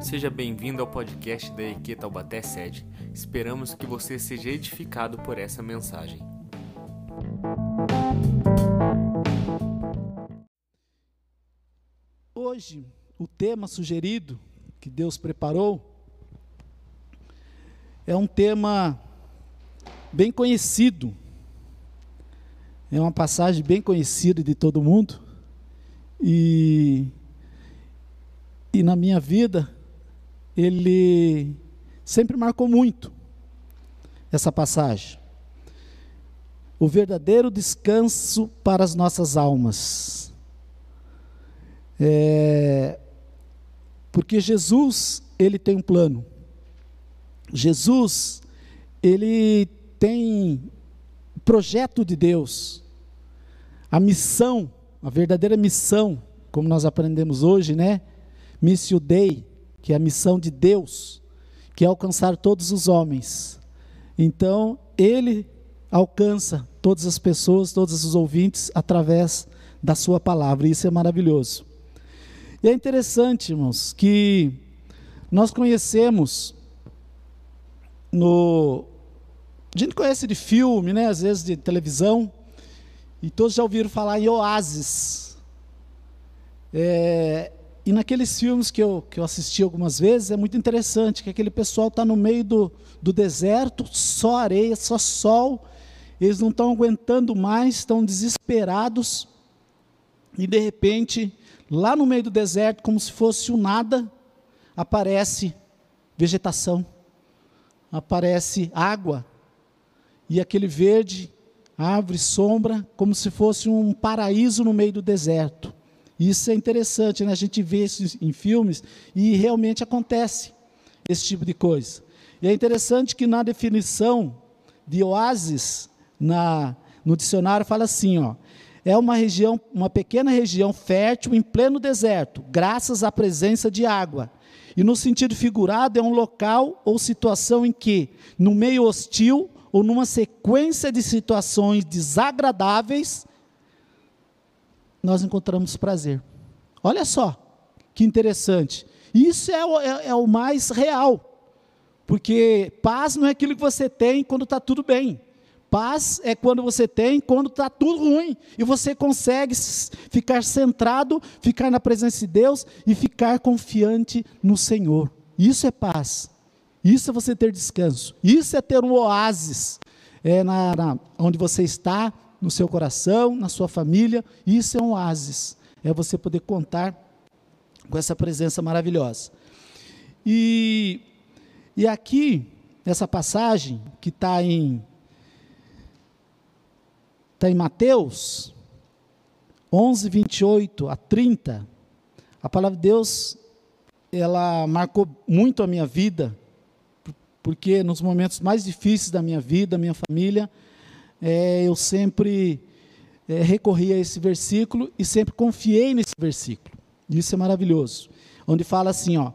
Seja bem-vindo ao podcast da EQ Taubaté Sede. Esperamos que você seja edificado por essa mensagem. Hoje, o tema sugerido que Deus preparou é um tema bem conhecido. É uma passagem bem conhecida de todo mundo. E, e na minha vida, ele sempre marcou muito essa passagem. O verdadeiro descanso para as nossas almas. É, porque Jesus, ele tem um plano. Jesus, ele tem projeto de Deus. A missão, a verdadeira missão, como nós aprendemos hoje, né? Missio Dei, que é a missão de Deus, que é alcançar todos os homens. Então, ele alcança todas as pessoas, todos os ouvintes, através da sua palavra. Isso é maravilhoso. E é interessante, irmãos, que nós conhecemos no. A gente conhece de filme, né? Às vezes de televisão, e todos já ouviram falar em oásis. É, e naqueles filmes que eu, que eu assisti algumas vezes, é muito interessante que aquele pessoal está no meio do, do deserto, só areia, só sol, eles não estão aguentando mais, estão desesperados, e de repente, lá no meio do deserto, como se fosse o um nada, aparece vegetação, aparece água, e aquele verde, árvore, sombra, como se fosse um paraíso no meio do deserto. Isso é interessante, né? a gente vê isso em filmes e realmente acontece esse tipo de coisa. E é interessante que na definição de oásis, na, no dicionário fala assim, ó, é uma região, uma pequena região fértil em pleno deserto, graças à presença de água. E no sentido figurado é um local ou situação em que, no meio hostil ou numa sequência de situações desagradáveis, nós encontramos prazer. Olha só, que interessante. Isso é o, é, é o mais real. Porque paz não é aquilo que você tem quando está tudo bem. Paz é quando você tem, quando está tudo ruim. E você consegue ficar centrado, ficar na presença de Deus e ficar confiante no Senhor. Isso é paz. Isso é você ter descanso. Isso é ter um oásis é na, na, onde você está, no seu coração, na sua família. Isso é um oásis. É você poder contar com essa presença maravilhosa. E, e aqui, nessa passagem que está em, tá em Mateus 11, 28 a 30, a palavra de Deus, ela marcou muito a minha vida, porque nos momentos mais difíceis da minha vida, da minha família, é, eu sempre é, recorri a esse versículo e sempre confiei nesse versículo. Isso é maravilhoso. Onde fala assim, ó: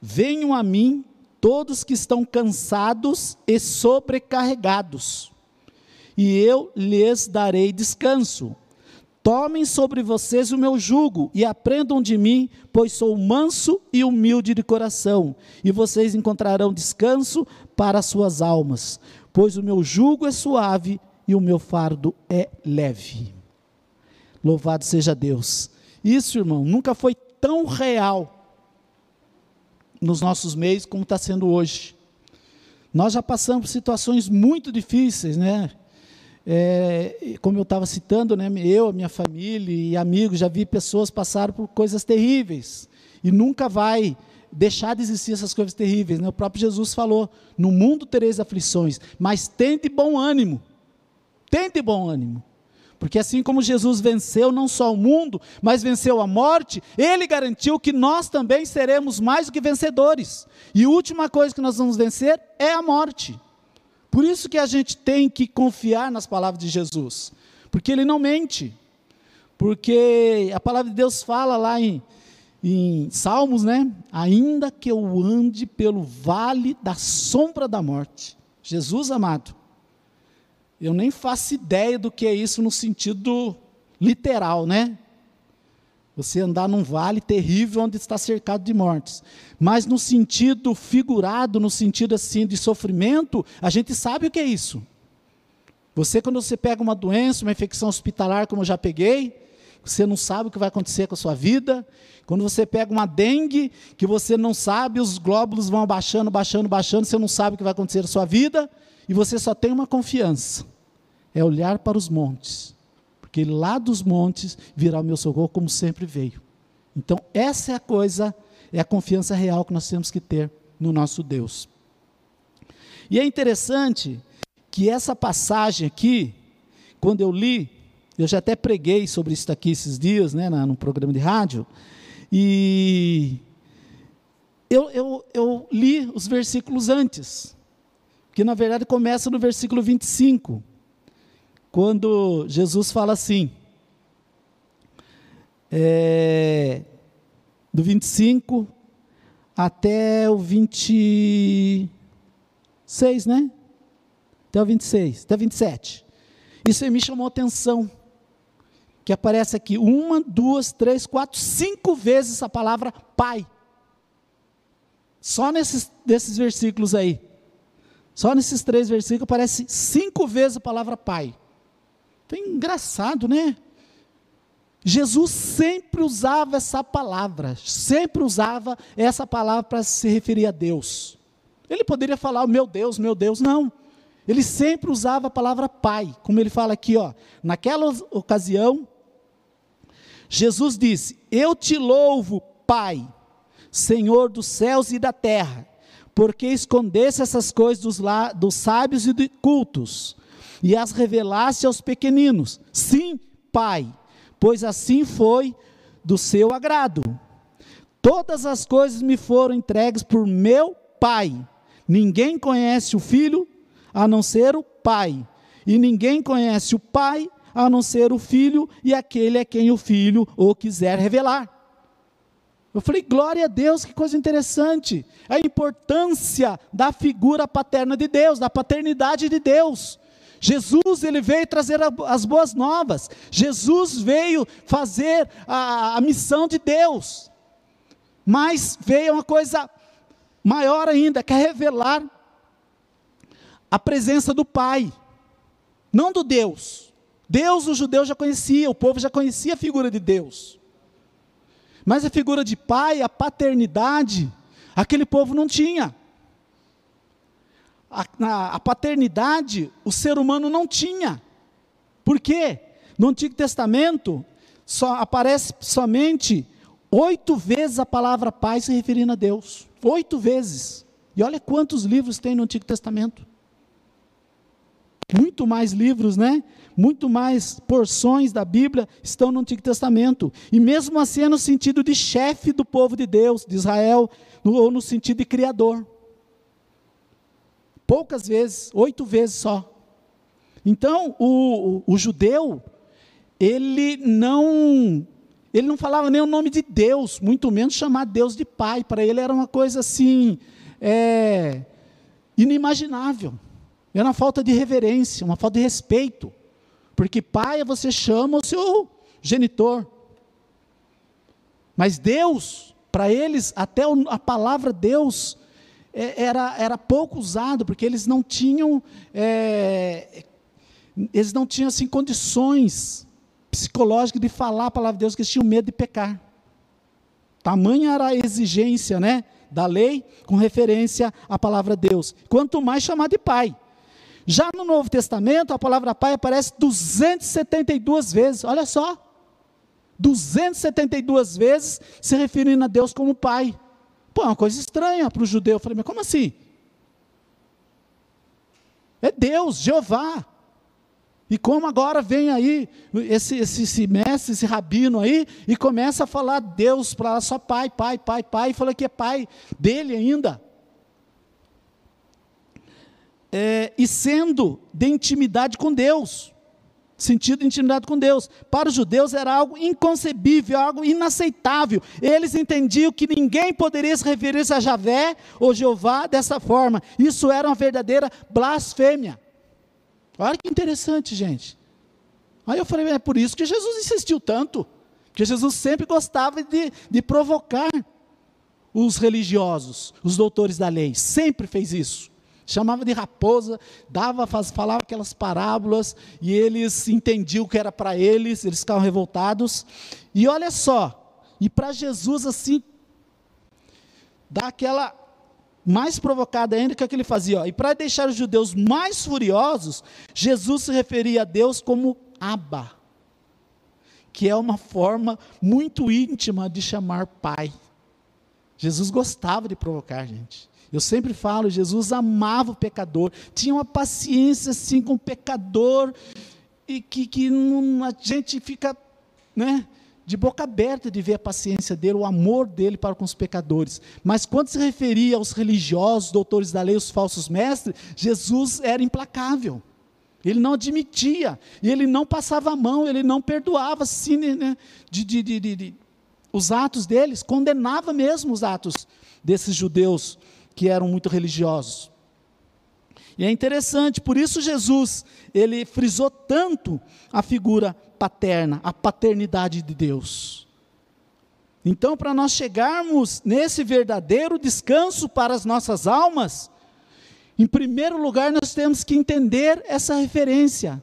Venham a mim todos que estão cansados e sobrecarregados, e eu lhes darei descanso. Tomem sobre vocês o meu jugo e aprendam de mim, pois sou manso e humilde de coração, e vocês encontrarão descanso para as suas almas, pois o meu jugo é suave e o meu fardo é leve. Louvado seja Deus. Isso, irmão, nunca foi tão real nos nossos meios como está sendo hoje. Nós já passamos por situações muito difíceis, né? É, como eu estava citando, né, eu, minha família e amigos, já vi pessoas passar por coisas terríveis. E nunca vai deixar de existir essas coisas terríveis. Né? O próprio Jesus falou: No mundo tereis aflições, mas tente bom ânimo. Tente bom ânimo. Porque assim como Jesus venceu não só o mundo, mas venceu a morte, ele garantiu que nós também seremos mais do que vencedores. E a última coisa que nós vamos vencer é a morte. Por isso que a gente tem que confiar nas palavras de Jesus, porque ele não mente. Porque a palavra de Deus fala lá em em Salmos, né? Ainda que eu ande pelo vale da sombra da morte. Jesus amado. Eu nem faço ideia do que é isso no sentido literal, né? Você andar num vale terrível onde está cercado de mortes. Mas no sentido figurado, no sentido assim de sofrimento, a gente sabe o que é isso. Você, quando você pega uma doença, uma infecção hospitalar, como eu já peguei, você não sabe o que vai acontecer com a sua vida. Quando você pega uma dengue, que você não sabe, os glóbulos vão baixando, baixando, baixando, você não sabe o que vai acontecer na sua vida, e você só tem uma confiança: é olhar para os montes, porque lá dos montes virá o meu socorro, como sempre veio. Então, essa é a coisa, é a confiança real que nós temos que ter no nosso Deus. E é interessante que essa passagem aqui, quando eu li, eu já até preguei sobre isso aqui esses dias, né, no programa de rádio, e eu, eu, eu li os versículos antes, que na verdade começa no versículo 25, quando Jesus fala assim, é, do 25 até o 26, né? Até o 26, até o 27. Isso me chamou atenção. Que aparece aqui uma, duas, três, quatro, cinco vezes a palavra Pai. Só nesses, nesses versículos aí. Só nesses três versículos aparece cinco vezes a palavra Pai. Então, é engraçado, né? Jesus sempre usava essa palavra, sempre usava essa palavra para se referir a Deus. Ele poderia falar, meu Deus, meu Deus, não. Ele sempre usava a palavra Pai, como ele fala aqui, ó. Naquela ocasião, Jesus disse: Eu te louvo, Pai, Senhor dos céus e da terra, porque escondesse essas coisas dos, dos sábios e dos cultos, e as revelasse aos pequeninos. Sim, Pai, pois assim foi do seu agrado. Todas as coisas me foram entregues por meu Pai. Ninguém conhece o Filho a não ser o Pai, e ninguém conhece o Pai a não ser o filho, e aquele é quem o filho o quiser revelar. Eu falei, glória a Deus, que coisa interessante. A importância da figura paterna de Deus, da paternidade de Deus. Jesus ele veio trazer as boas novas. Jesus veio fazer a, a missão de Deus. Mas veio uma coisa maior ainda, que é revelar a presença do Pai, não do Deus. Deus, o judeu já conhecia, o povo já conhecia a figura de Deus. Mas a figura de pai, a paternidade, aquele povo não tinha. A, a, a paternidade, o ser humano não tinha. Por quê? No Antigo Testamento, só aparece somente oito vezes a palavra pai se referindo a Deus. Oito vezes. E olha quantos livros tem no Antigo Testamento. Muito mais livros, né? Muito mais porções da Bíblia estão no Antigo Testamento. E mesmo assim é no sentido de chefe do povo de Deus, de Israel, ou no sentido de criador. Poucas vezes, oito vezes só. Então, o, o, o judeu, ele não ele não falava nem o nome de Deus, muito menos chamar Deus de Pai. Para ele era uma coisa assim, é, inimaginável. Era uma falta de reverência, uma falta de respeito. Porque pai você chama o seu genitor. Mas Deus, para eles, até a palavra Deus é, era, era pouco usado, porque eles não tinham, é, eles não tinham assim, condições psicológicas de falar a palavra de Deus, porque eles tinham medo de pecar. Tamanha era a exigência né, da lei com referência à palavra Deus. Quanto mais chamar de pai. Já no Novo Testamento, a palavra pai aparece 272 vezes, olha só. 272 vezes se referindo a Deus como pai. Pô, é uma coisa estranha para o judeu. Eu falei, mas como assim? É Deus, Jeová. E como agora vem aí esse, esse, esse mestre, esse rabino aí, e começa a falar Deus para só pai, pai, pai, pai, e fala que é pai dele ainda é, e sendo de intimidade com Deus. Sentido de intimidade com Deus. Para os judeus era algo inconcebível, algo inaceitável. Eles entendiam que ninguém poderia se referir a Javé ou Jeová dessa forma. Isso era uma verdadeira blasfêmia. Olha que interessante, gente. Aí eu falei, é por isso que Jesus insistiu tanto. Que Porque Jesus sempre gostava de, de provocar os religiosos, os doutores da lei, sempre fez isso. Chamava de raposa, dava, falava aquelas parábolas e eles entendiam o que era para eles, eles ficavam revoltados. E olha só, e para Jesus assim, dá aquela mais provocada ainda que é que ele fazia. Ó, e para deixar os judeus mais furiosos, Jesus se referia a Deus como Abba, que é uma forma muito íntima de chamar Pai. Jesus gostava de provocar, gente. Eu sempre falo, Jesus amava o pecador, tinha uma paciência assim com o pecador, e que, que não, a gente fica, né? de boca aberta de ver a paciência dele, o amor dele para com os pecadores. Mas quando se referia aos religiosos, doutores da lei, os falsos mestres, Jesus era implacável. Ele não admitia, e ele não passava a mão, ele não perdoava assim, né, de, de, de, de, os atos deles, condenava mesmo os atos desses judeus que eram muito religiosos. E é interessante, por isso Jesus, ele frisou tanto a figura paterna, a paternidade de Deus. Então, para nós chegarmos nesse verdadeiro descanso para as nossas almas, em primeiro lugar nós temos que entender essa referência,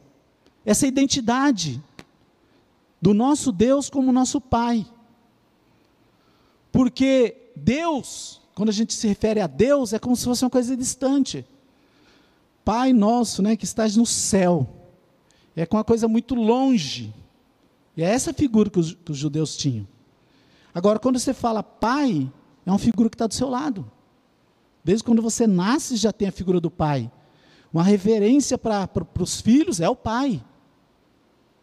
essa identidade do nosso Deus como nosso Pai. Porque Deus, quando a gente se refere a Deus, é como se fosse uma coisa distante. Pai nosso, né, que estás no céu. É com uma coisa muito longe. E é essa figura que os, que os judeus tinham. Agora, quando você fala pai, é uma figura que está do seu lado. Desde quando você nasce, já tem a figura do pai. Uma referência para os filhos é o pai.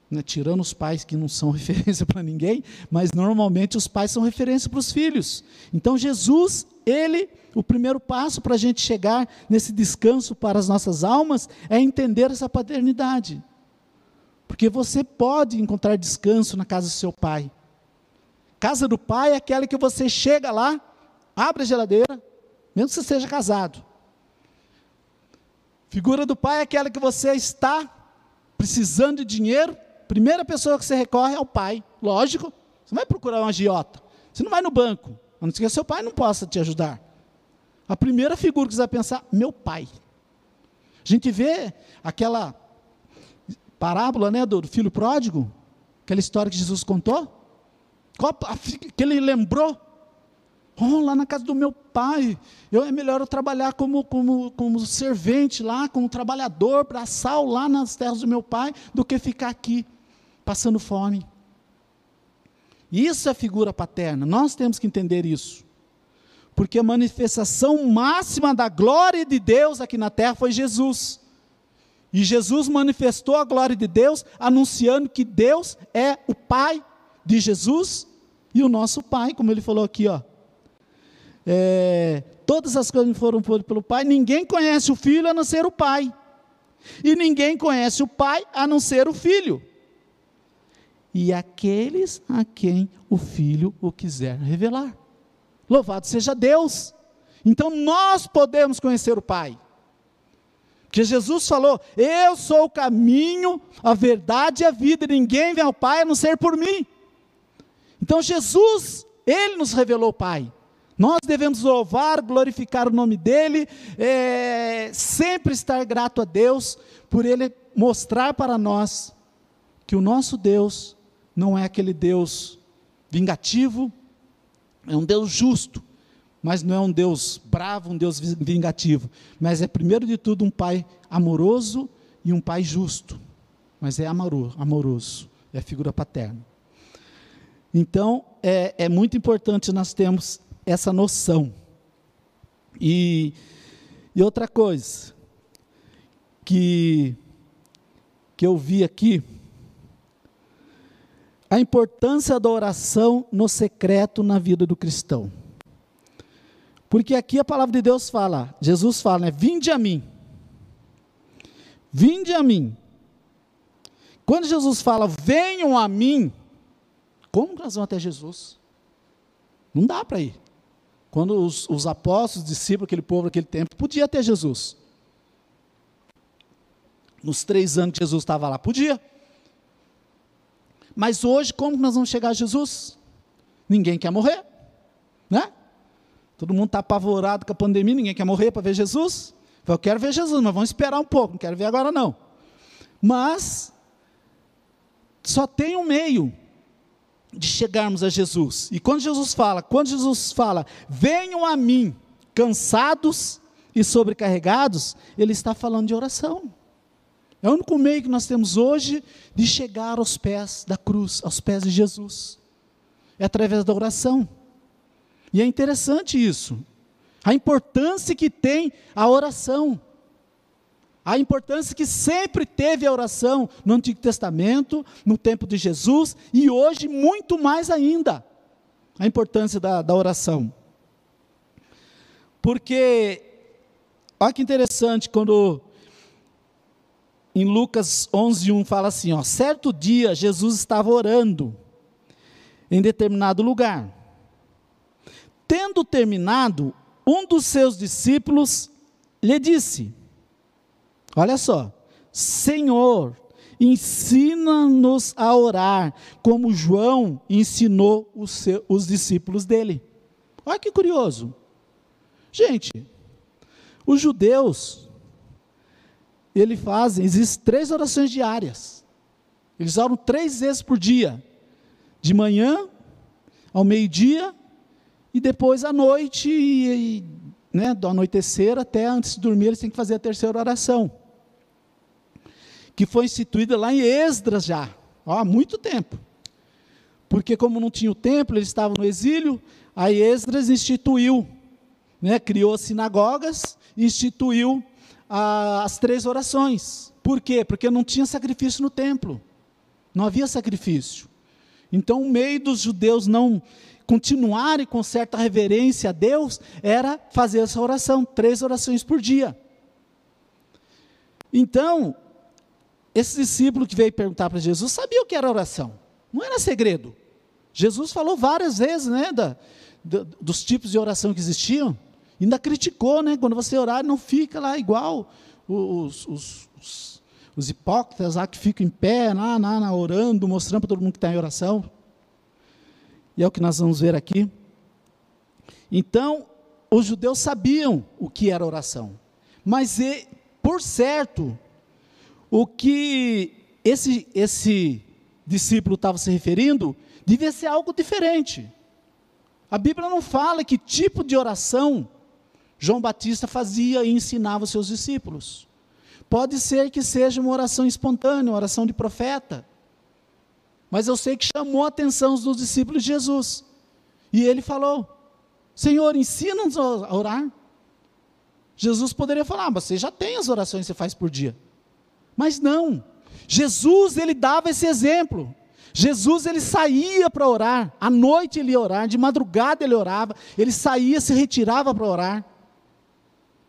Né, tirando os pais que não são referência para ninguém, mas normalmente os pais são referência para os filhos. Então Jesus, ele o primeiro passo para a gente chegar nesse descanso para as nossas almas é entender essa paternidade. Porque você pode encontrar descanso na casa do seu pai. Casa do pai é aquela que você chega lá, abre a geladeira, mesmo que você seja casado. Figura do pai é aquela que você está precisando de dinheiro, primeira pessoa que você recorre é o pai. Lógico, você não vai procurar um agiota. Você não vai no banco, a não ser que seu pai não possa te ajudar. A primeira figura que você vai pensar, meu pai. A gente vê aquela parábola né, do filho pródigo, aquela história que Jesus contou, que ele lembrou. Oh, lá na casa do meu pai, eu, é melhor eu trabalhar como, como, como servente lá, como trabalhador, braçal lá nas terras do meu pai, do que ficar aqui, passando fome. Isso é figura paterna, nós temos que entender isso. Porque a manifestação máxima da glória de Deus aqui na terra foi Jesus. E Jesus manifestou a glória de Deus, anunciando que Deus é o Pai de Jesus e o nosso Pai, como ele falou aqui, ó. É, todas as coisas foram pelo Pai, ninguém conhece o Filho a não ser o Pai. E ninguém conhece o Pai a não ser o Filho. E aqueles a quem o Filho o quiser revelar. Louvado seja Deus. Então nós podemos conhecer o Pai. Porque Jesus falou: Eu sou o caminho, a verdade e a vida, e ninguém vem ao Pai a não ser por mim. Então Jesus, Ele nos revelou o Pai. Nós devemos louvar, glorificar o nome dEle, é, sempre estar grato a Deus por Ele mostrar para nós que o nosso Deus não é aquele Deus vingativo, é um Deus justo, mas não é um Deus bravo, um Deus vingativo. Mas é, primeiro de tudo, um Pai amoroso e um Pai justo. Mas é amoroso, é figura paterna. Então, é, é muito importante nós termos essa noção. E, e outra coisa que, que eu vi aqui a importância da oração no secreto na vida do cristão. Porque aqui a palavra de Deus fala, Jesus fala, né? Vinde a mim. Vinde a mim. Quando Jesus fala, venham a mim, como nós vamos até Jesus? Não dá para ir. Quando os, os apóstolos, os discípulos, aquele povo daquele tempo, podia ter Jesus. Nos três anos que Jesus estava lá, podia. Mas hoje, como nós vamos chegar a Jesus? Ninguém quer morrer, né? Todo mundo está apavorado com a pandemia, ninguém quer morrer para ver Jesus. Eu quero ver Jesus, mas vamos esperar um pouco, não quero ver agora não. Mas só tem um meio de chegarmos a Jesus. E quando Jesus fala, quando Jesus fala, venham a mim, cansados e sobrecarregados, ele está falando de oração. É o único meio que nós temos hoje de chegar aos pés da cruz, aos pés de Jesus. É através da oração. E é interessante isso. A importância que tem a oração. A importância que sempre teve a oração no Antigo Testamento, no tempo de Jesus e hoje muito mais ainda. A importância da, da oração. Porque, olha que interessante, quando em Lucas 11, 1 fala assim: ó, certo dia Jesus estava orando em determinado lugar. Tendo terminado, um dos seus discípulos lhe disse: Olha só, Senhor, ensina-nos a orar, como João ensinou os, seus, os discípulos dele. Olha que curioso. Gente, os judeus, eles fazem, existem três orações diárias. Eles oram três vezes por dia. De manhã, ao meio-dia e depois à noite, e, e, né, do anoitecer até antes de dormir, eles têm que fazer a terceira oração. Que foi instituída lá em Esdras já, ó, há muito tempo. Porque como não tinha o templo, eles estavam no exílio, aí Esdras instituiu, né, criou sinagogas, instituiu as três orações. Por quê? Porque não tinha sacrifício no templo. Não havia sacrifício. Então, o meio dos judeus não continuarem com certa reverência a Deus era fazer essa oração, três orações por dia. Então, esse discípulo que veio perguntar para Jesus sabia o que era oração, não era segredo. Jesus falou várias vezes, né, da, da, dos tipos de oração que existiam, ainda criticou, né, quando você orar, não fica lá igual os, os, os, os hipócritas lá que ficam em pé, lá, lá, lá orando, mostrando para todo mundo que está em oração e é o que nós vamos ver aqui. Então, os judeus sabiam o que era oração, mas, por certo, o que esse, esse discípulo estava se referindo devia ser algo diferente. A Bíblia não fala que tipo de oração João Batista fazia e ensinava os seus discípulos. Pode ser que seja uma oração espontânea, uma oração de profeta. Mas eu sei que chamou a atenção dos discípulos de Jesus. E ele falou: Senhor, ensina-nos a orar. Jesus poderia falar, ah, você já tem as orações que você faz por dia. Mas não. Jesus, ele dava esse exemplo. Jesus, ele saía para orar. À noite ele ia orar, de madrugada ele orava. Ele saía, se retirava para orar.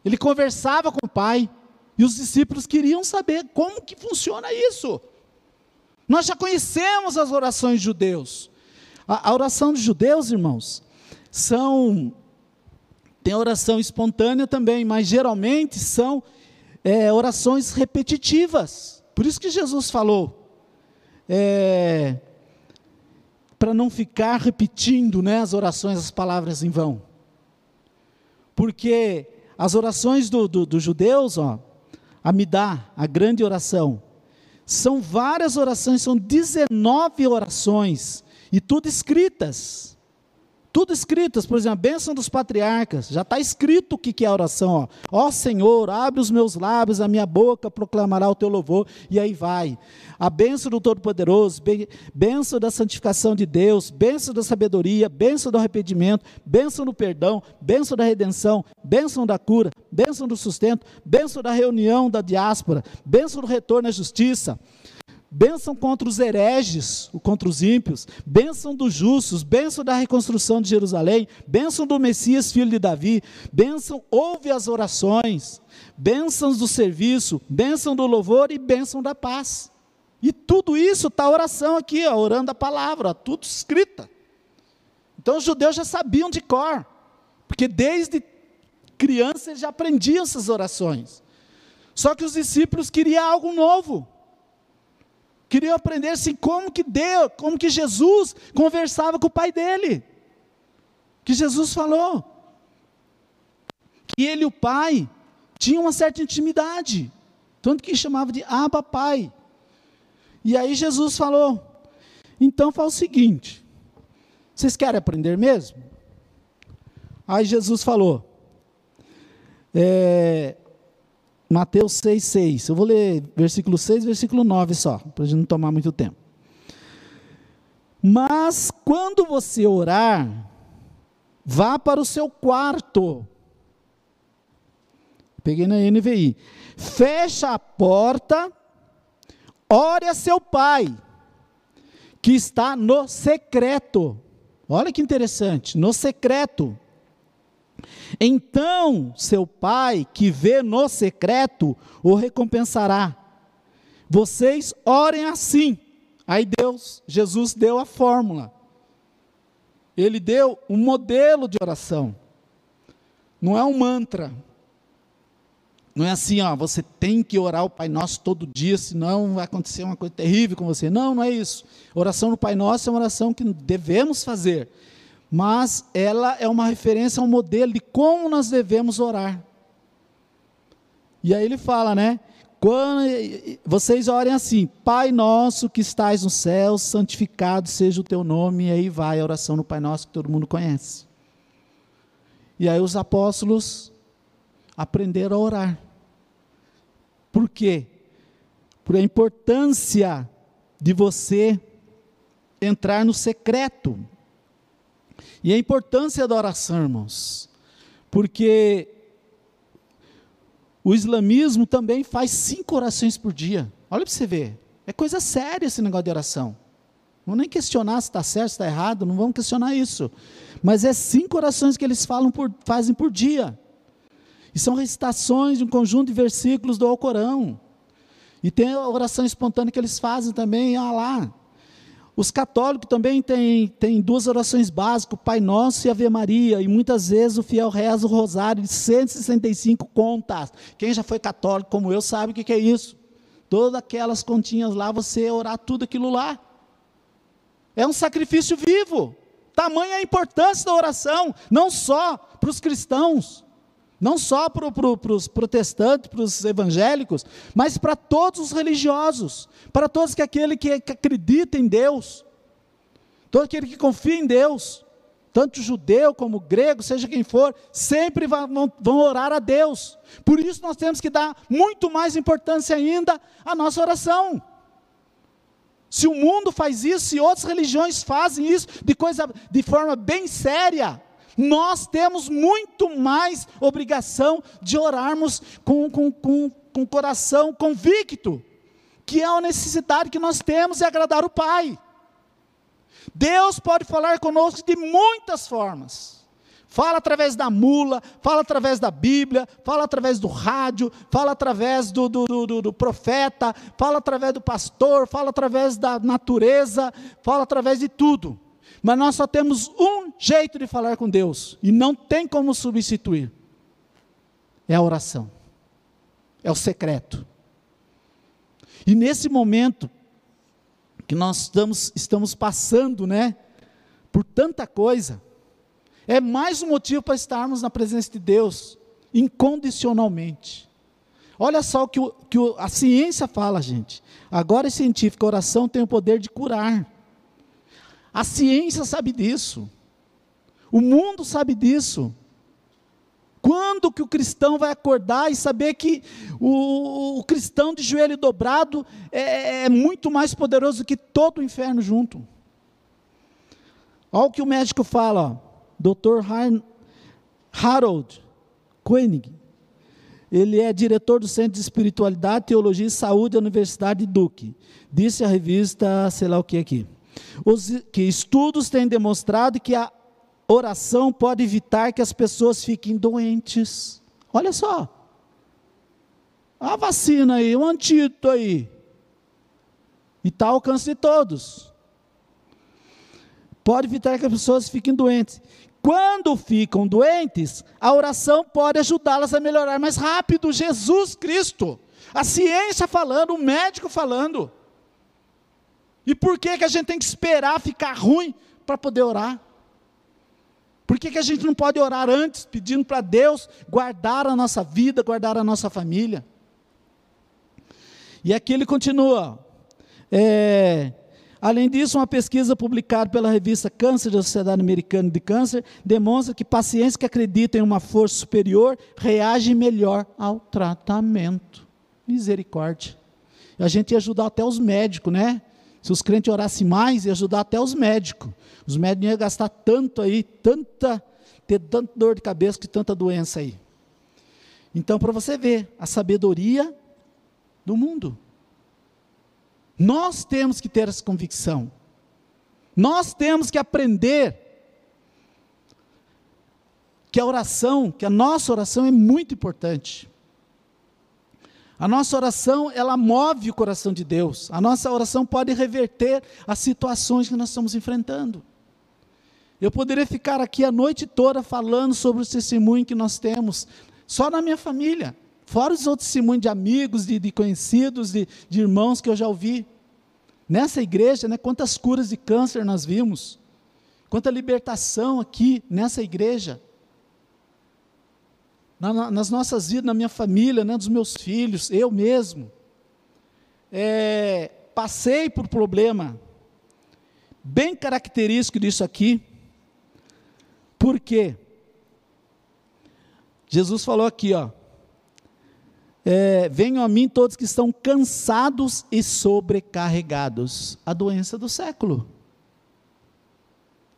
Ele conversava com o Pai. E os discípulos queriam saber como que funciona isso. Nós já conhecemos as orações de judeus. A, a oração dos judeus, irmãos, são. Tem oração espontânea também, mas geralmente são é, orações repetitivas. Por isso que Jesus falou. É, para não ficar repetindo né, as orações, as palavras em vão. Porque as orações dos do, do judeus, ó, a Midá, a grande oração, são várias orações, são 19 orações, e tudo escritas. Tudo escritas, por exemplo, a bênção dos patriarcas, já está escrito o que, que é a oração. Ó. ó Senhor, abre os meus lábios, a minha boca proclamará o teu louvor, e aí vai. A bênção do Todo-Poderoso, bênção da santificação de Deus, bênção da sabedoria, bênção do arrependimento, bênção do perdão, bênção da redenção, bênção da cura, bênção do sustento, bênção da reunião da diáspora, bênção do retorno à justiça bênção contra os hereges, contra os ímpios, bênção dos justos, bênção da reconstrução de Jerusalém, bênção do Messias, filho de Davi, bênção, ouve as orações, bênçãos do serviço, bênção do louvor e bênção da paz. E tudo isso está oração aqui, ó, orando a palavra, ó, tudo escrita. Então os judeus já sabiam de cor, porque desde criança eles já aprendiam essas orações. Só que os discípulos queriam algo novo. Queriam aprender assim como que Deus, como que Jesus conversava com o pai dele. Que Jesus falou que ele e o pai tinham uma certa intimidade, tanto que chamava de Abba Pai. E aí Jesus falou: então faz o seguinte, vocês querem aprender mesmo? Aí Jesus falou, é, Mateus 6, 6. Eu vou ler versículo 6 versículo 9 só, para a gente não tomar muito tempo. Mas quando você orar, vá para o seu quarto. Peguei na NVI. Fecha a porta, ore a seu pai, que está no secreto. Olha que interessante, no secreto. Então seu pai, que vê no secreto, o recompensará. Vocês orem assim. Aí Deus, Jesus deu a fórmula. Ele deu um modelo de oração. Não é um mantra. Não é assim, ó, você tem que orar o Pai Nosso todo dia, senão vai acontecer uma coisa terrível com você. Não, não é isso. Oração no Pai Nosso é uma oração que devemos fazer mas ela é uma referência um modelo de como nós devemos orar. E aí ele fala, né? Quando vocês orem assim, Pai nosso que estás no céu, santificado seja o teu nome, e aí vai a oração no Pai Nosso que todo mundo conhece. E aí os apóstolos aprenderam a orar. Por quê? Por a importância de você entrar no secreto. E a importância da oração, irmãos, porque o islamismo também faz cinco orações por dia. Olha para você ver, é coisa séria esse negócio de oração. Não nem questionar se está certo, se está errado, não vamos questionar isso. Mas é cinco orações que eles falam por, fazem por dia. E são recitações de um conjunto de versículos do Alcorão. E tem a oração espontânea que eles fazem também, olha lá. Os católicos também têm, têm duas orações básicas, Pai Nosso e Ave Maria, e muitas vezes o fiel reza o rosário de 165 contas. Quem já foi católico como eu sabe o que, que é isso. Todas aquelas continhas lá, você orar tudo aquilo lá. É um sacrifício vivo. Tamanha a importância da oração, não só para os cristãos, não só para pro, os protestantes, para os evangélicos, mas para todos os religiosos, para todos que aquele que, que acredita em Deus, todo aquele que confia em Deus, tanto judeu como grego, seja quem for, sempre vão, vão orar a Deus. Por isso nós temos que dar muito mais importância ainda à nossa oração. Se o mundo faz isso, se outras religiões fazem isso de coisa de forma bem séria, nós temos muito mais obrigação de orarmos com, com, com, com coração convicto, que é a necessidade que nós temos de agradar o Pai. Deus pode falar conosco de muitas formas. Fala através da mula, fala através da Bíblia, fala através do rádio, fala através do, do, do, do, profeta, fala através do pastor, fala através da natureza, fala através de tudo. Mas nós só temos um jeito de falar com Deus, e não tem como substituir: é a oração, é o secreto. E nesse momento que nós estamos, estamos passando, né, por tanta coisa, é mais um motivo para estarmos na presença de Deus, incondicionalmente. Olha só o que, o, que a ciência fala, gente. Agora é científica, a oração tem o poder de curar. A ciência sabe disso. O mundo sabe disso. Quando que o cristão vai acordar e saber que o, o cristão de joelho dobrado é, é, muito mais poderoso do que todo o inferno junto? Olha o que o médico fala, Dr. Harold Koenig. Ele é diretor do Centro de Espiritualidade, Teologia e Saúde da Universidade de Duke. Disse a revista, sei lá o que aqui. Os, que estudos têm demonstrado que a oração pode evitar que as pessoas fiquem doentes. Olha só. A vacina aí, o antídoto aí. E está ao alcance de todos. Pode evitar que as pessoas fiquem doentes. Quando ficam doentes, a oração pode ajudá-las a melhorar mais rápido. Jesus Cristo. A ciência falando, o médico falando. E por que, que a gente tem que esperar ficar ruim para poder orar? Por que, que a gente não pode orar antes, pedindo para Deus guardar a nossa vida, guardar a nossa família? E aqui ele continua. É, além disso, uma pesquisa publicada pela revista Câncer da Sociedade Americana de Câncer demonstra que pacientes que acreditam em uma força superior reagem melhor ao tratamento. Misericórdia. A gente ia ajudar até os médicos, né? Se os crentes orassem mais, ia ajudar até os médicos. Os médicos iam gastar tanto aí, tanta, ter tanta dor de cabeça que tanta doença aí. Então, para você ver, a sabedoria do mundo. Nós temos que ter essa convicção. Nós temos que aprender que a oração, que a nossa oração é muito importante. A nossa oração, ela move o coração de Deus. A nossa oração pode reverter as situações que nós estamos enfrentando. Eu poderia ficar aqui a noite toda falando sobre o testemunho que nós temos, só na minha família, fora os outros testemunhos de amigos, de, de conhecidos, de, de, irmãos que eu já ouvi. Nessa igreja, né, quantas curas de câncer nós vimos, quanta libertação aqui nessa igreja na, nas nossas vidas, na minha família, né, dos meus filhos, eu mesmo. É, passei por problema bem característico disso aqui. Por quê? Jesus falou aqui, ó. É, venham a mim todos que estão cansados e sobrecarregados. A doença do século.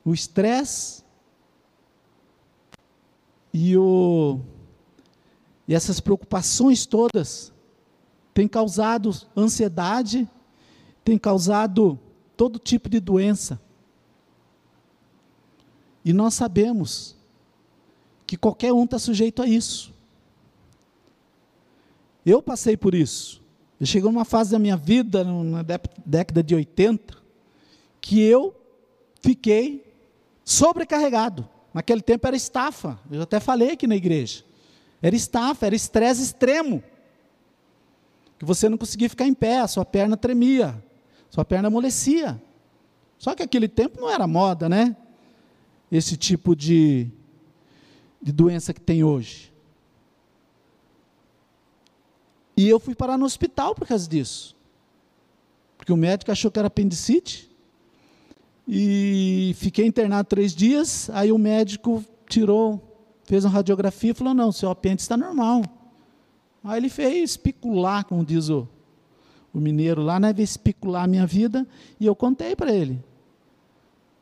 O estresse e o e essas preocupações todas têm causado ansiedade, têm causado todo tipo de doença. E nós sabemos que qualquer um está sujeito a isso. Eu passei por isso. Eu cheguei numa fase da minha vida, na década de 80, que eu fiquei sobrecarregado. Naquele tempo era estafa, eu até falei aqui na igreja. Era estafa, era estresse extremo. Que você não conseguia ficar em pé, a sua perna tremia, sua perna amolecia. Só que aquele tempo não era moda, né? Esse tipo de, de doença que tem hoje. E eu fui parar no hospital por causa disso. Porque o médico achou que era apendicite. E fiquei internado três dias. Aí o médico tirou fez uma radiografia e falou: não, seu apêndice está normal. Aí ele fez especular, como diz o, o mineiro lá, né? Veio especular a minha vida, e eu contei para ele.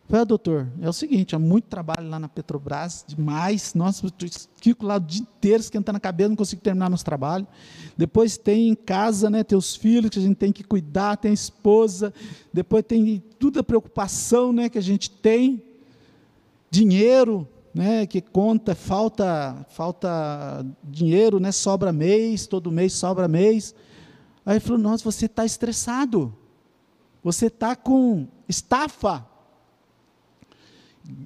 Falei, ah, doutor, é o seguinte, há muito trabalho lá na Petrobras, demais. Nossa, eu fico lá o dia inteiro esquentando a cabeça, não consigo terminar nosso trabalho. Depois tem em casa, né, teus filhos que a gente tem que cuidar, tem a esposa. Depois tem toda a preocupação, né, que a gente tem. Dinheiro, né, que conta, falta, falta dinheiro, né, sobra mês, todo mês sobra mês. Aí ele falou: Nossa, você está estressado, você está com estafa.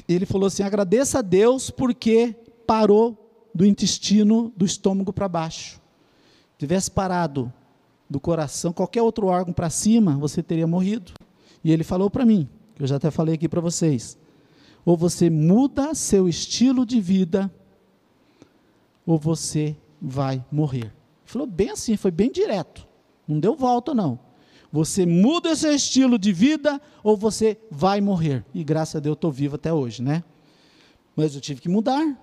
Ele falou assim: Agradeça a Deus porque parou do intestino, do estômago para baixo. Se tivesse parado do coração, qualquer outro órgão para cima, você teria morrido. E ele falou para mim, que eu já até falei aqui para vocês ou você muda seu estilo de vida, ou você vai morrer. Falou bem assim, foi bem direto. Não deu volta, não. Você muda seu estilo de vida ou você vai morrer. E graças a Deus eu estou vivo até hoje, né? Mas eu tive que mudar.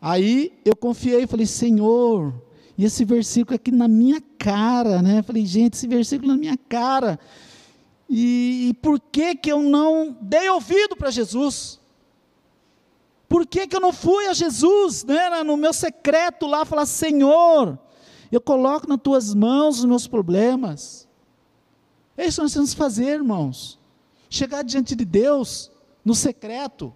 Aí eu confiei, falei, Senhor, e esse versículo aqui na minha cara, né? Falei, gente, esse versículo na minha cara. E, e por que que eu não dei ouvido para Jesus? Por que, que eu não fui a Jesus, né, no meu secreto lá, falar: Senhor, eu coloco nas tuas mãos os meus problemas. É isso que nós temos que fazer, irmãos. Chegar diante de Deus, no secreto,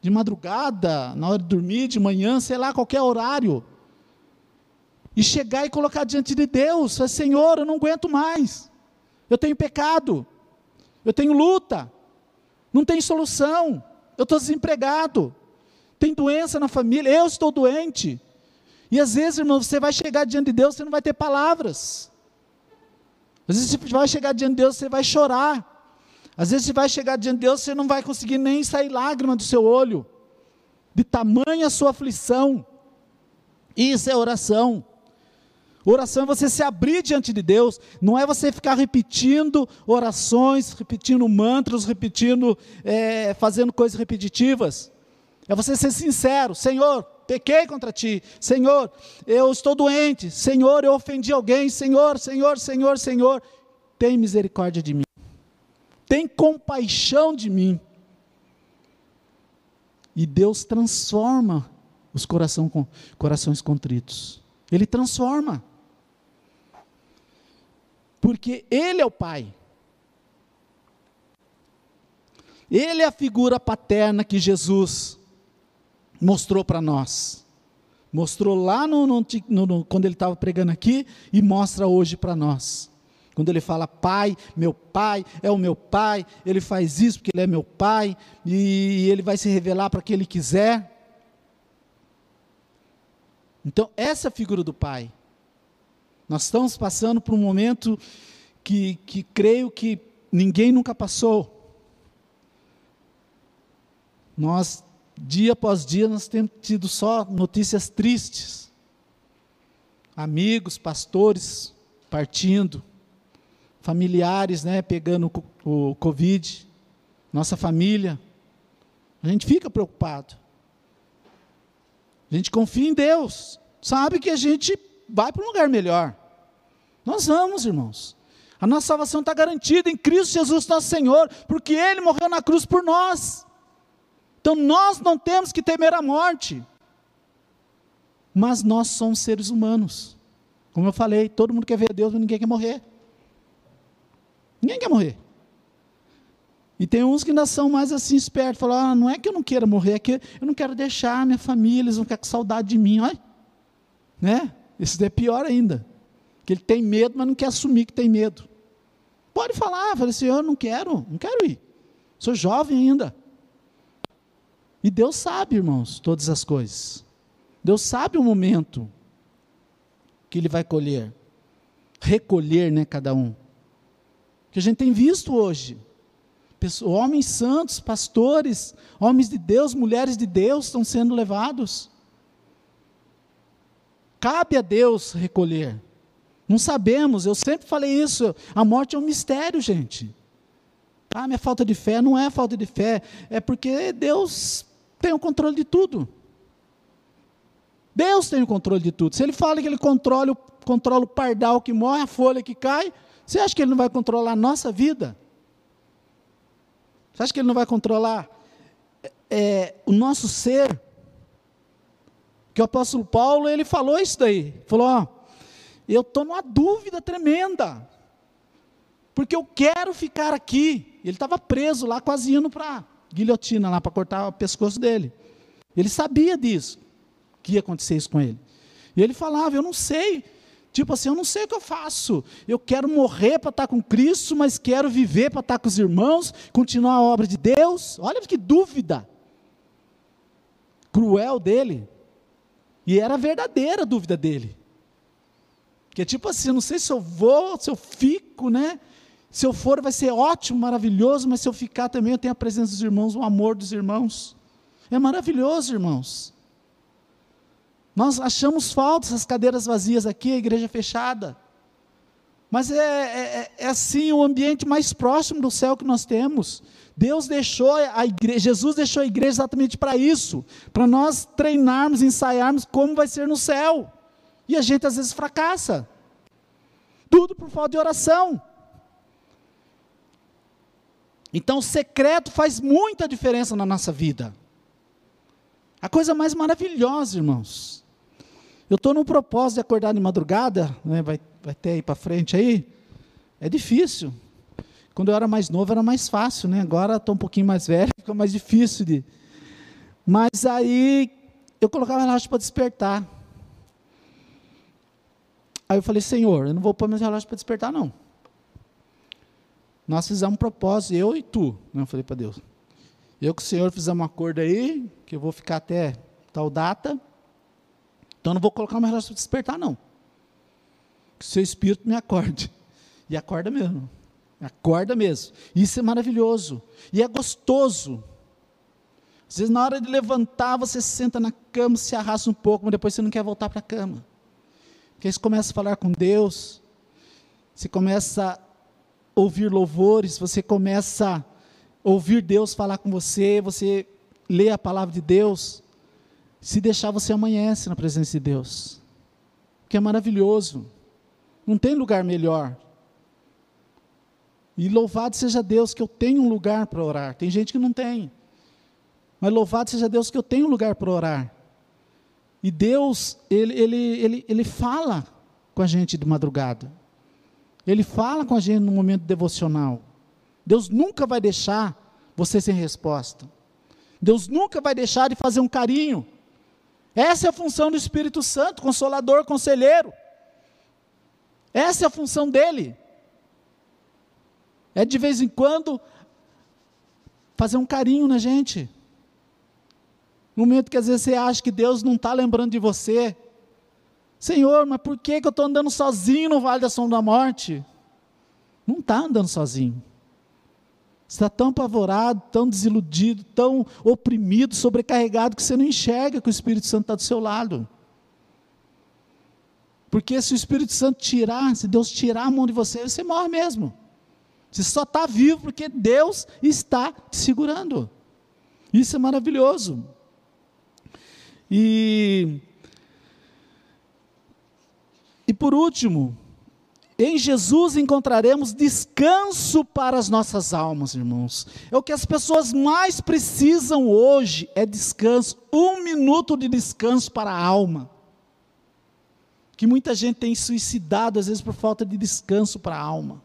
de madrugada, na hora de dormir, de manhã, sei lá, qualquer horário. E chegar e colocar diante de Deus: Senhor, eu não aguento mais. Eu tenho pecado. Eu tenho luta. Não tem solução. Eu estou desempregado tem doença na família, eu estou doente. E às vezes, irmão, você vai chegar diante de Deus, você não vai ter palavras. Às vezes você vai chegar diante de Deus, você vai chorar. Às vezes você vai chegar diante de Deus, você não vai conseguir nem sair lágrima do seu olho, de tamanha sua aflição. Isso é oração. Oração é você se abrir diante de Deus, não é você ficar repetindo orações, repetindo mantras, repetindo, é, fazendo coisas repetitivas. É você ser sincero, Senhor, pequei contra ti, Senhor, eu estou doente, Senhor, eu ofendi alguém, Senhor, Senhor, Senhor, Senhor, tem misericórdia de mim, tem compaixão de mim. E Deus transforma os coração, corações contritos. Ele transforma porque Ele é o Pai. Ele é a figura paterna que Jesus mostrou para nós. Mostrou lá no, no, no, quando ele estava pregando aqui e mostra hoje para nós. Quando ele fala, Pai, meu Pai, é o meu Pai, ele faz isso porque ele é meu Pai, e ele vai se revelar para quem ele quiser. Então, essa é figura do Pai. Nós estamos passando por um momento que, que creio que ninguém nunca passou. Nós, dia após dia, nós temos tido só notícias tristes. Amigos, pastores partindo, familiares, né, pegando o, Covid, nossa família. A gente fica preocupado. A gente confia em Deus, sabe que a gente vai para um lugar melhor. Nós vamos, irmãos. A nossa salvação está garantida em Cristo Jesus, nosso Senhor, porque Ele morreu na cruz por nós. Então nós não temos que temer a morte. Mas nós somos seres humanos. Como eu falei, todo mundo quer ver Deus, mas ninguém quer morrer. Ninguém quer morrer. E tem uns que ainda são mais assim espertos, falam, ah, não é que eu não queira morrer, é que eu não quero deixar minha família, eles vão ficar com saudade de mim, olha. Né? Isso é pior ainda. Que ele tem medo, mas não quer assumir que tem medo. Pode falar, fala assim, eu não quero, não quero ir. Sou jovem ainda. E Deus sabe, irmãos, todas as coisas. Deus sabe o momento que Ele vai colher. Recolher, né, cada um. Que a gente tem visto hoje. Pessoas, homens santos, pastores, homens de Deus, mulheres de Deus estão sendo levados. Cabe a Deus recolher. Não sabemos, eu sempre falei isso. A morte é um mistério, gente. Ah, minha falta de fé não é falta de fé, é porque Deus tem o controle de tudo. Deus tem o controle de tudo. Se Ele fala que Ele controla, controla o pardal que morre, a folha que cai, você acha que Ele não vai controlar a nossa vida? Você acha que Ele não vai controlar é, o nosso ser? Que o apóstolo Paulo, ele falou isso daí. Falou, ó, eu estou numa dúvida tremenda, porque eu quero ficar aqui. Ele estava preso lá, quase indo para guilhotina, lá para cortar o pescoço dele. Ele sabia disso, que ia acontecer isso com ele. E ele falava: Eu não sei, tipo assim, eu não sei o que eu faço. Eu quero morrer para estar com Cristo, mas quero viver para estar com os irmãos, continuar a obra de Deus. Olha que dúvida cruel dele. E era a verdadeira dúvida dele. Que é tipo assim, não sei se eu vou, se eu fico, né? Se eu for vai ser ótimo, maravilhoso, mas se eu ficar também eu tenho a presença dos irmãos, o amor dos irmãos. É maravilhoso, irmãos. Nós achamos falta essas cadeiras vazias aqui, a igreja fechada. Mas é, é, é, assim o ambiente mais próximo do céu que nós temos. Deus deixou a igreja, Jesus deixou a igreja exatamente para isso, para nós treinarmos, ensaiarmos como vai ser no céu. E a gente às vezes fracassa. Tudo por falta de oração. Então, o secreto faz muita diferença na nossa vida. A coisa mais maravilhosa, irmãos. Eu estou num propósito de acordar de madrugada, né, vai, vai ter aí para frente aí. É difícil. Quando eu era mais novo era mais fácil, né? Agora estou um pouquinho mais velho, fica mais difícil de. Mas aí eu colocava relógio para despertar. Aí eu falei, Senhor, eu não vou pôr meus relógios para despertar, não. Nós fizemos um propósito, eu e tu. Né? Eu falei para Deus. Eu com o Senhor fizemos um acordo aí, que eu vou ficar até tal data. Então não vou colocar meu relógio para despertar, não. Que o seu espírito me acorde. E acorda mesmo. Acorda mesmo. Isso é maravilhoso. E é gostoso. Às vezes, na hora de levantar, você se senta na cama, se arrasta um pouco, mas depois você não quer voltar para a cama. Porque aí você começa a falar com Deus, você começa ouvir louvores, você começa a ouvir Deus falar com você, você lê a palavra de Deus. Se deixar, você amanhece na presença de Deus. Que é maravilhoso. Não tem lugar melhor. E louvado seja Deus que eu tenho um lugar para orar. Tem gente que não tem. Mas louvado seja Deus que eu tenho um lugar para orar. E Deus, ele, ele, ele, ele fala com a gente de madrugada. Ele fala com a gente no momento devocional. Deus nunca vai deixar você sem resposta. Deus nunca vai deixar de fazer um carinho. Essa é a função do Espírito Santo, consolador, conselheiro. Essa é a função dele. É de vez em quando fazer um carinho na gente. No momento que às vezes você acha que Deus não está lembrando de você. Senhor, mas por que, que eu estou andando sozinho no vale da sombra da morte? Não está andando sozinho. Você está tão apavorado, tão desiludido, tão oprimido, sobrecarregado, que você não enxerga que o Espírito Santo está do seu lado. Porque se o Espírito Santo tirar, se Deus tirar a mão de você, você morre mesmo. Você só está vivo porque Deus está te segurando. Isso é maravilhoso. E, e por último, em Jesus encontraremos descanso para as nossas almas, irmãos. É o que as pessoas mais precisam hoje é descanso, um minuto de descanso para a alma. Que muita gente tem suicidado às vezes por falta de descanso para a alma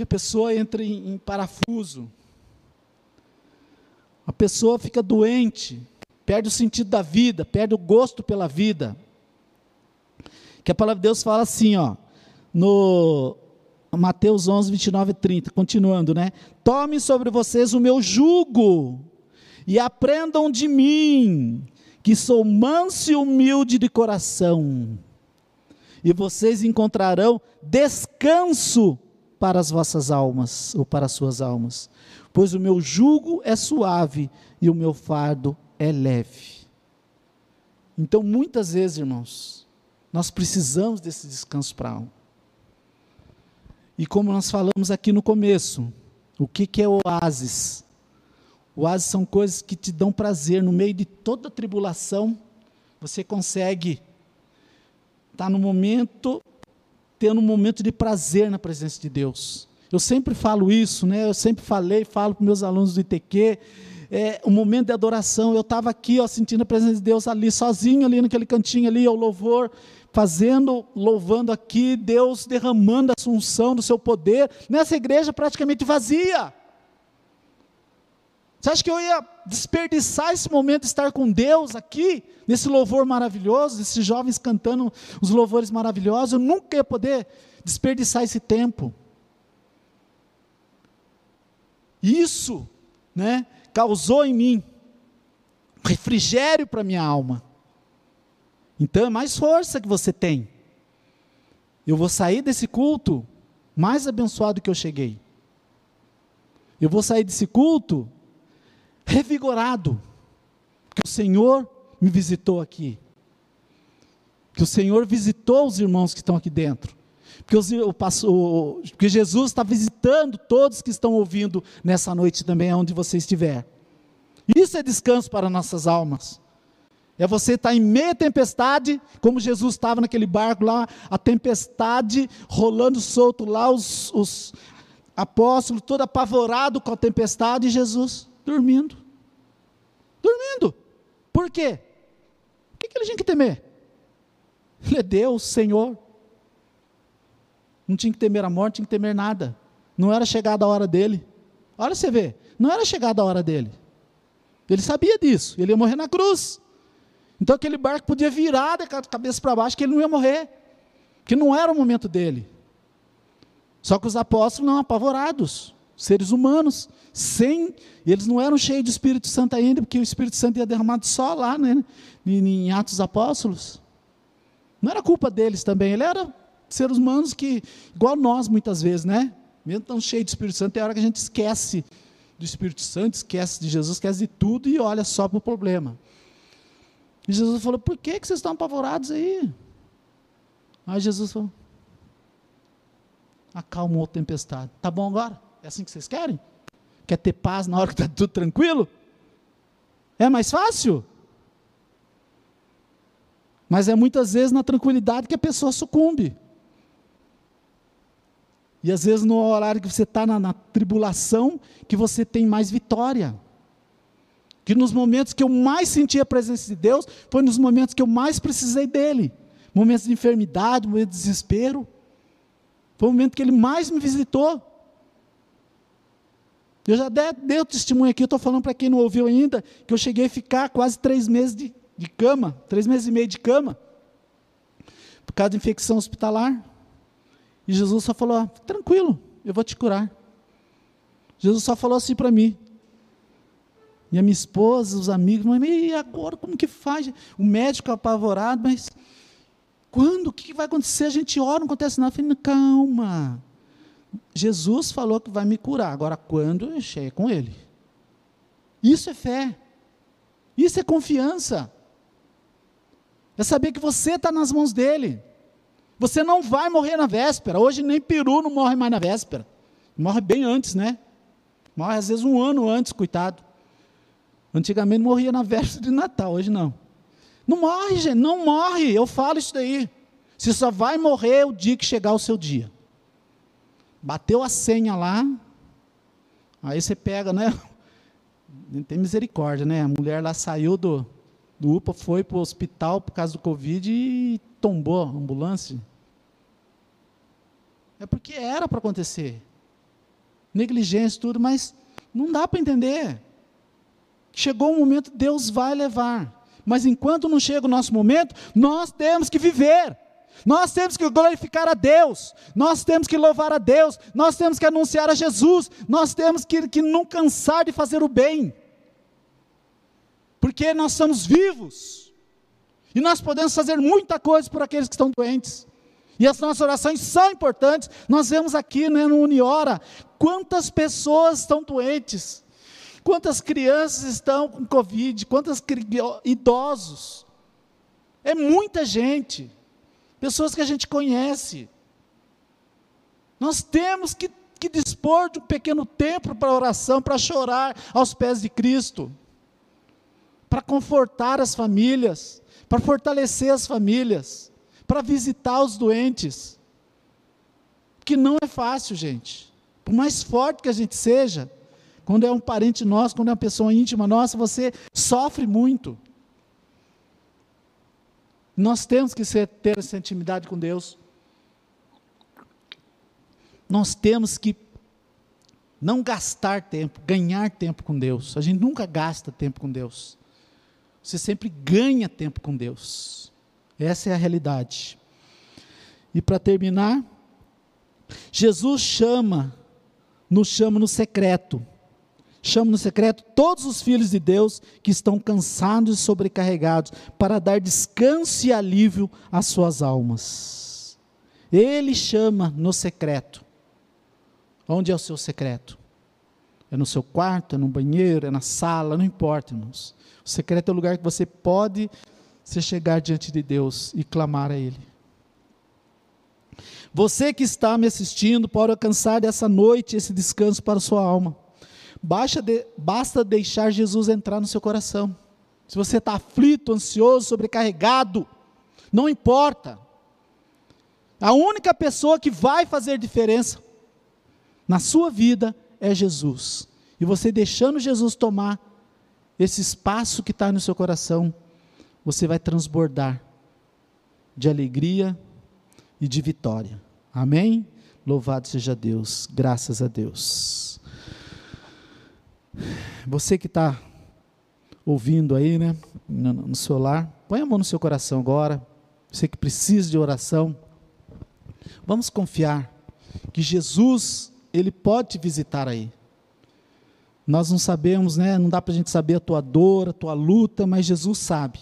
que a pessoa entra em, em parafuso, a pessoa fica doente, perde o sentido da vida, perde o gosto pela vida. Que a palavra de Deus fala assim, ó, no Mateus 11, 29 e 30, continuando, né? Tome sobre vocês o meu jugo e aprendam de mim, que sou manso e humilde de coração, e vocês encontrarão descanso para as vossas almas, ou para as suas almas, pois o meu jugo é suave e o meu fardo é leve. Então, muitas vezes, irmãos, nós precisamos desse descanso para a alma. E como nós falamos aqui no começo, o que, que é oásis? Oásis são coisas que te dão prazer no meio de toda tribulação. Você consegue estar tá no momento tendo um momento de prazer na presença de Deus. Eu sempre falo isso, né? Eu sempre falei, falo para meus alunos do ITQ, é, um momento de adoração. Eu estava aqui, ó, sentindo a presença de Deus ali, sozinho ali naquele cantinho ali, o louvor, fazendo, louvando aqui, Deus derramando a assunção do seu poder, nessa igreja praticamente vazia. Você acha que eu ia desperdiçar esse momento de estar com Deus aqui, nesse louvor maravilhoso, esses jovens cantando os louvores maravilhosos? Eu nunca ia poder desperdiçar esse tempo. Isso, né, causou em mim refrigério para minha alma. Então é mais força que você tem. Eu vou sair desse culto mais abençoado que eu cheguei. Eu vou sair desse culto revigorado, que o Senhor me visitou aqui, que o Senhor visitou os irmãos que estão aqui dentro, porque, os, o, porque Jesus está visitando todos que estão ouvindo nessa noite também, onde você estiver. Isso é descanso para nossas almas. É você estar em meia tempestade, como Jesus estava naquele barco lá, a tempestade rolando solto lá, os, os apóstolos todo apavorado com a tempestade, e Jesus dormindo. Dormindo. Por quê? O que, que ele tinha que temer? Ele é Deus, Senhor. Não tinha que temer a morte, tinha que temer nada. Não era chegada a hora dele. Olha você vê, não era chegada a hora dele. Ele sabia disso, ele ia morrer na cruz. Então aquele barco podia virar de cabeça para baixo, que ele não ia morrer. Que não era o momento dele. Só que os apóstolos não apavorados seres humanos, sem, eles não eram cheios de Espírito Santo ainda, porque o Espírito Santo ia derramado só lá, né, em Atos Apóstolos. Não era culpa deles também, ele era seres humanos que, igual nós muitas vezes, né? Mesmo tão cheio de Espírito Santo, tem hora que a gente esquece do Espírito Santo, esquece de Jesus, esquece de tudo e olha só para o problema. E Jesus falou: Por que, que vocês estão apavorados aí? Aí Jesus falou: Acalmou a tempestade. Tá bom agora? É assim que vocês querem? Quer ter paz na hora que está tudo tranquilo? É mais fácil? Mas é muitas vezes na tranquilidade que a pessoa sucumbe. E às vezes no horário que você está na, na, tribulação, que você tem mais vitória. Que nos momentos que eu mais senti a presença de Deus, foi nos momentos que eu mais precisei dele. Momentos de enfermidade, momentos de desespero. Foi o momento que ele mais me visitou. Eu já dei, dei o testemunho aqui, eu estou falando para quem não ouviu ainda, que eu cheguei a ficar quase três meses de, de cama, três meses e meio de cama, por causa de infecção hospitalar. E Jesus só falou: tranquilo, eu vou te curar. Jesus só falou assim para mim. E a minha esposa, os amigos, mas e agora como que faz? O médico apavorado, mas quando? O que vai acontecer? A gente ora, não acontece nada. Eu falei, calma. Jesus falou que vai me curar. Agora, quando? Cheguei com ele. Isso é fé. Isso é confiança. É saber que você está nas mãos dele. Você não vai morrer na véspera. Hoje nem peru não morre mais na véspera. Morre bem antes, né? Morre às vezes um ano antes, coitado. Antigamente morria na véspera de Natal, hoje não. Não morre, gente, não morre. Eu falo isso daí. Você só vai morrer o dia que chegar o seu dia. Bateu a senha lá, aí você pega, né? Tem misericórdia, né? A mulher lá saiu do, do UPA, foi para o hospital por causa do Covid e tombou a ambulância. É porque era para acontecer. Negligência, tudo, mas não dá para entender. Chegou o momento, Deus vai levar. Mas enquanto não chega o nosso momento, nós temos que viver. Nós temos que glorificar a Deus, nós temos que louvar a Deus, nós temos que anunciar a Jesus, nós temos que, que não cansar de fazer o bem, porque nós somos vivos, e nós podemos fazer muita coisa por aqueles que estão doentes. E as nossas orações são importantes. Nós vemos aqui né, no Uniora quantas pessoas estão doentes, quantas crianças estão com Covid, quantos idosos. É muita gente, pessoas que a gente conhece. Nós temos que, que dispor de um pequeno tempo para oração, para chorar aos pés de Cristo, para confortar as famílias, para fortalecer as famílias para visitar os doentes. Que não é fácil, gente. Por mais forte que a gente seja, quando é um parente nosso, quando é uma pessoa íntima nossa, você sofre muito. Nós temos que ser, ter essa intimidade com Deus. Nós temos que não gastar tempo, ganhar tempo com Deus. A gente nunca gasta tempo com Deus. Você sempre ganha tempo com Deus. Essa é a realidade. E para terminar, Jesus chama, nos chama no secreto. Chama no secreto todos os filhos de Deus que estão cansados e sobrecarregados, para dar descanso e alívio às suas almas. Ele chama no secreto. Onde é o seu secreto? É no seu quarto, é no banheiro, é na sala, não importa, irmãos. O secreto é o lugar que você pode você chegar diante de Deus e clamar a Ele. Você que está me assistindo pode alcançar essa noite esse descanso para a sua alma. Basta, de, basta deixar Jesus entrar no seu coração. Se você está aflito, ansioso, sobrecarregado, não importa. A única pessoa que vai fazer diferença na sua vida é Jesus. E você deixando Jesus tomar esse espaço que está no seu coração, você vai transbordar de alegria e de vitória. Amém? Louvado seja Deus, graças a Deus. Você que está ouvindo aí, né, no, no seu lar, põe a mão no seu coração agora. Você que precisa de oração, vamos confiar que Jesus, Ele pode te visitar aí. Nós não sabemos, né? Não dá para a gente saber a tua dor, a tua luta, mas Jesus sabe.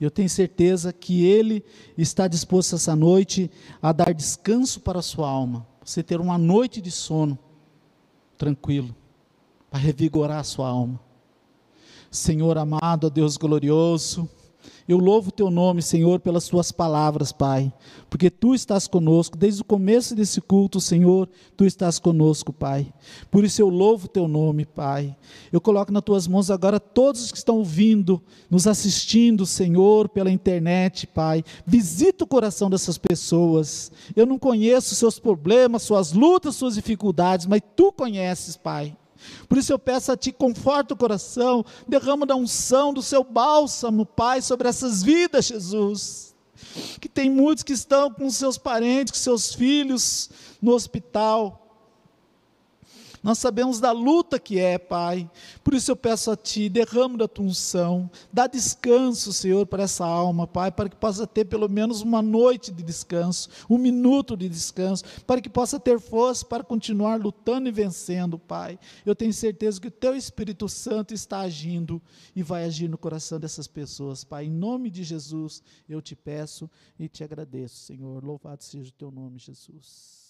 Eu tenho certeza que Ele está disposto essa noite a dar descanso para a sua alma. Você ter uma noite de sono tranquilo, para revigorar a sua alma. Senhor amado, Deus glorioso, eu louvo o teu nome, Senhor, pelas tuas palavras, Pai, porque tu estás conosco, desde o começo desse culto, Senhor, tu estás conosco, Pai. Por isso eu louvo o teu nome, Pai. Eu coloco nas tuas mãos agora todos os que estão ouvindo, nos assistindo, Senhor, pela internet, Pai. Visita o coração dessas pessoas. Eu não conheço seus problemas, suas lutas, suas dificuldades, mas tu conheces, Pai. Por isso eu peço a Ti, conforta o coração, derrama da unção do Seu bálsamo, Pai, sobre essas vidas, Jesus. Que tem muitos que estão com seus parentes, com seus filhos no hospital, nós sabemos da luta que é, Pai. Por isso eu peço a Ti, derrama da tua unção, dá descanso, Senhor, para essa alma, Pai, para que possa ter pelo menos uma noite de descanso, um minuto de descanso, para que possa ter força para continuar lutando e vencendo, Pai. Eu tenho certeza que o Teu Espírito Santo está agindo e vai agir no coração dessas pessoas, Pai. Em nome de Jesus, eu te peço e te agradeço, Senhor. Louvado seja o Teu nome, Jesus.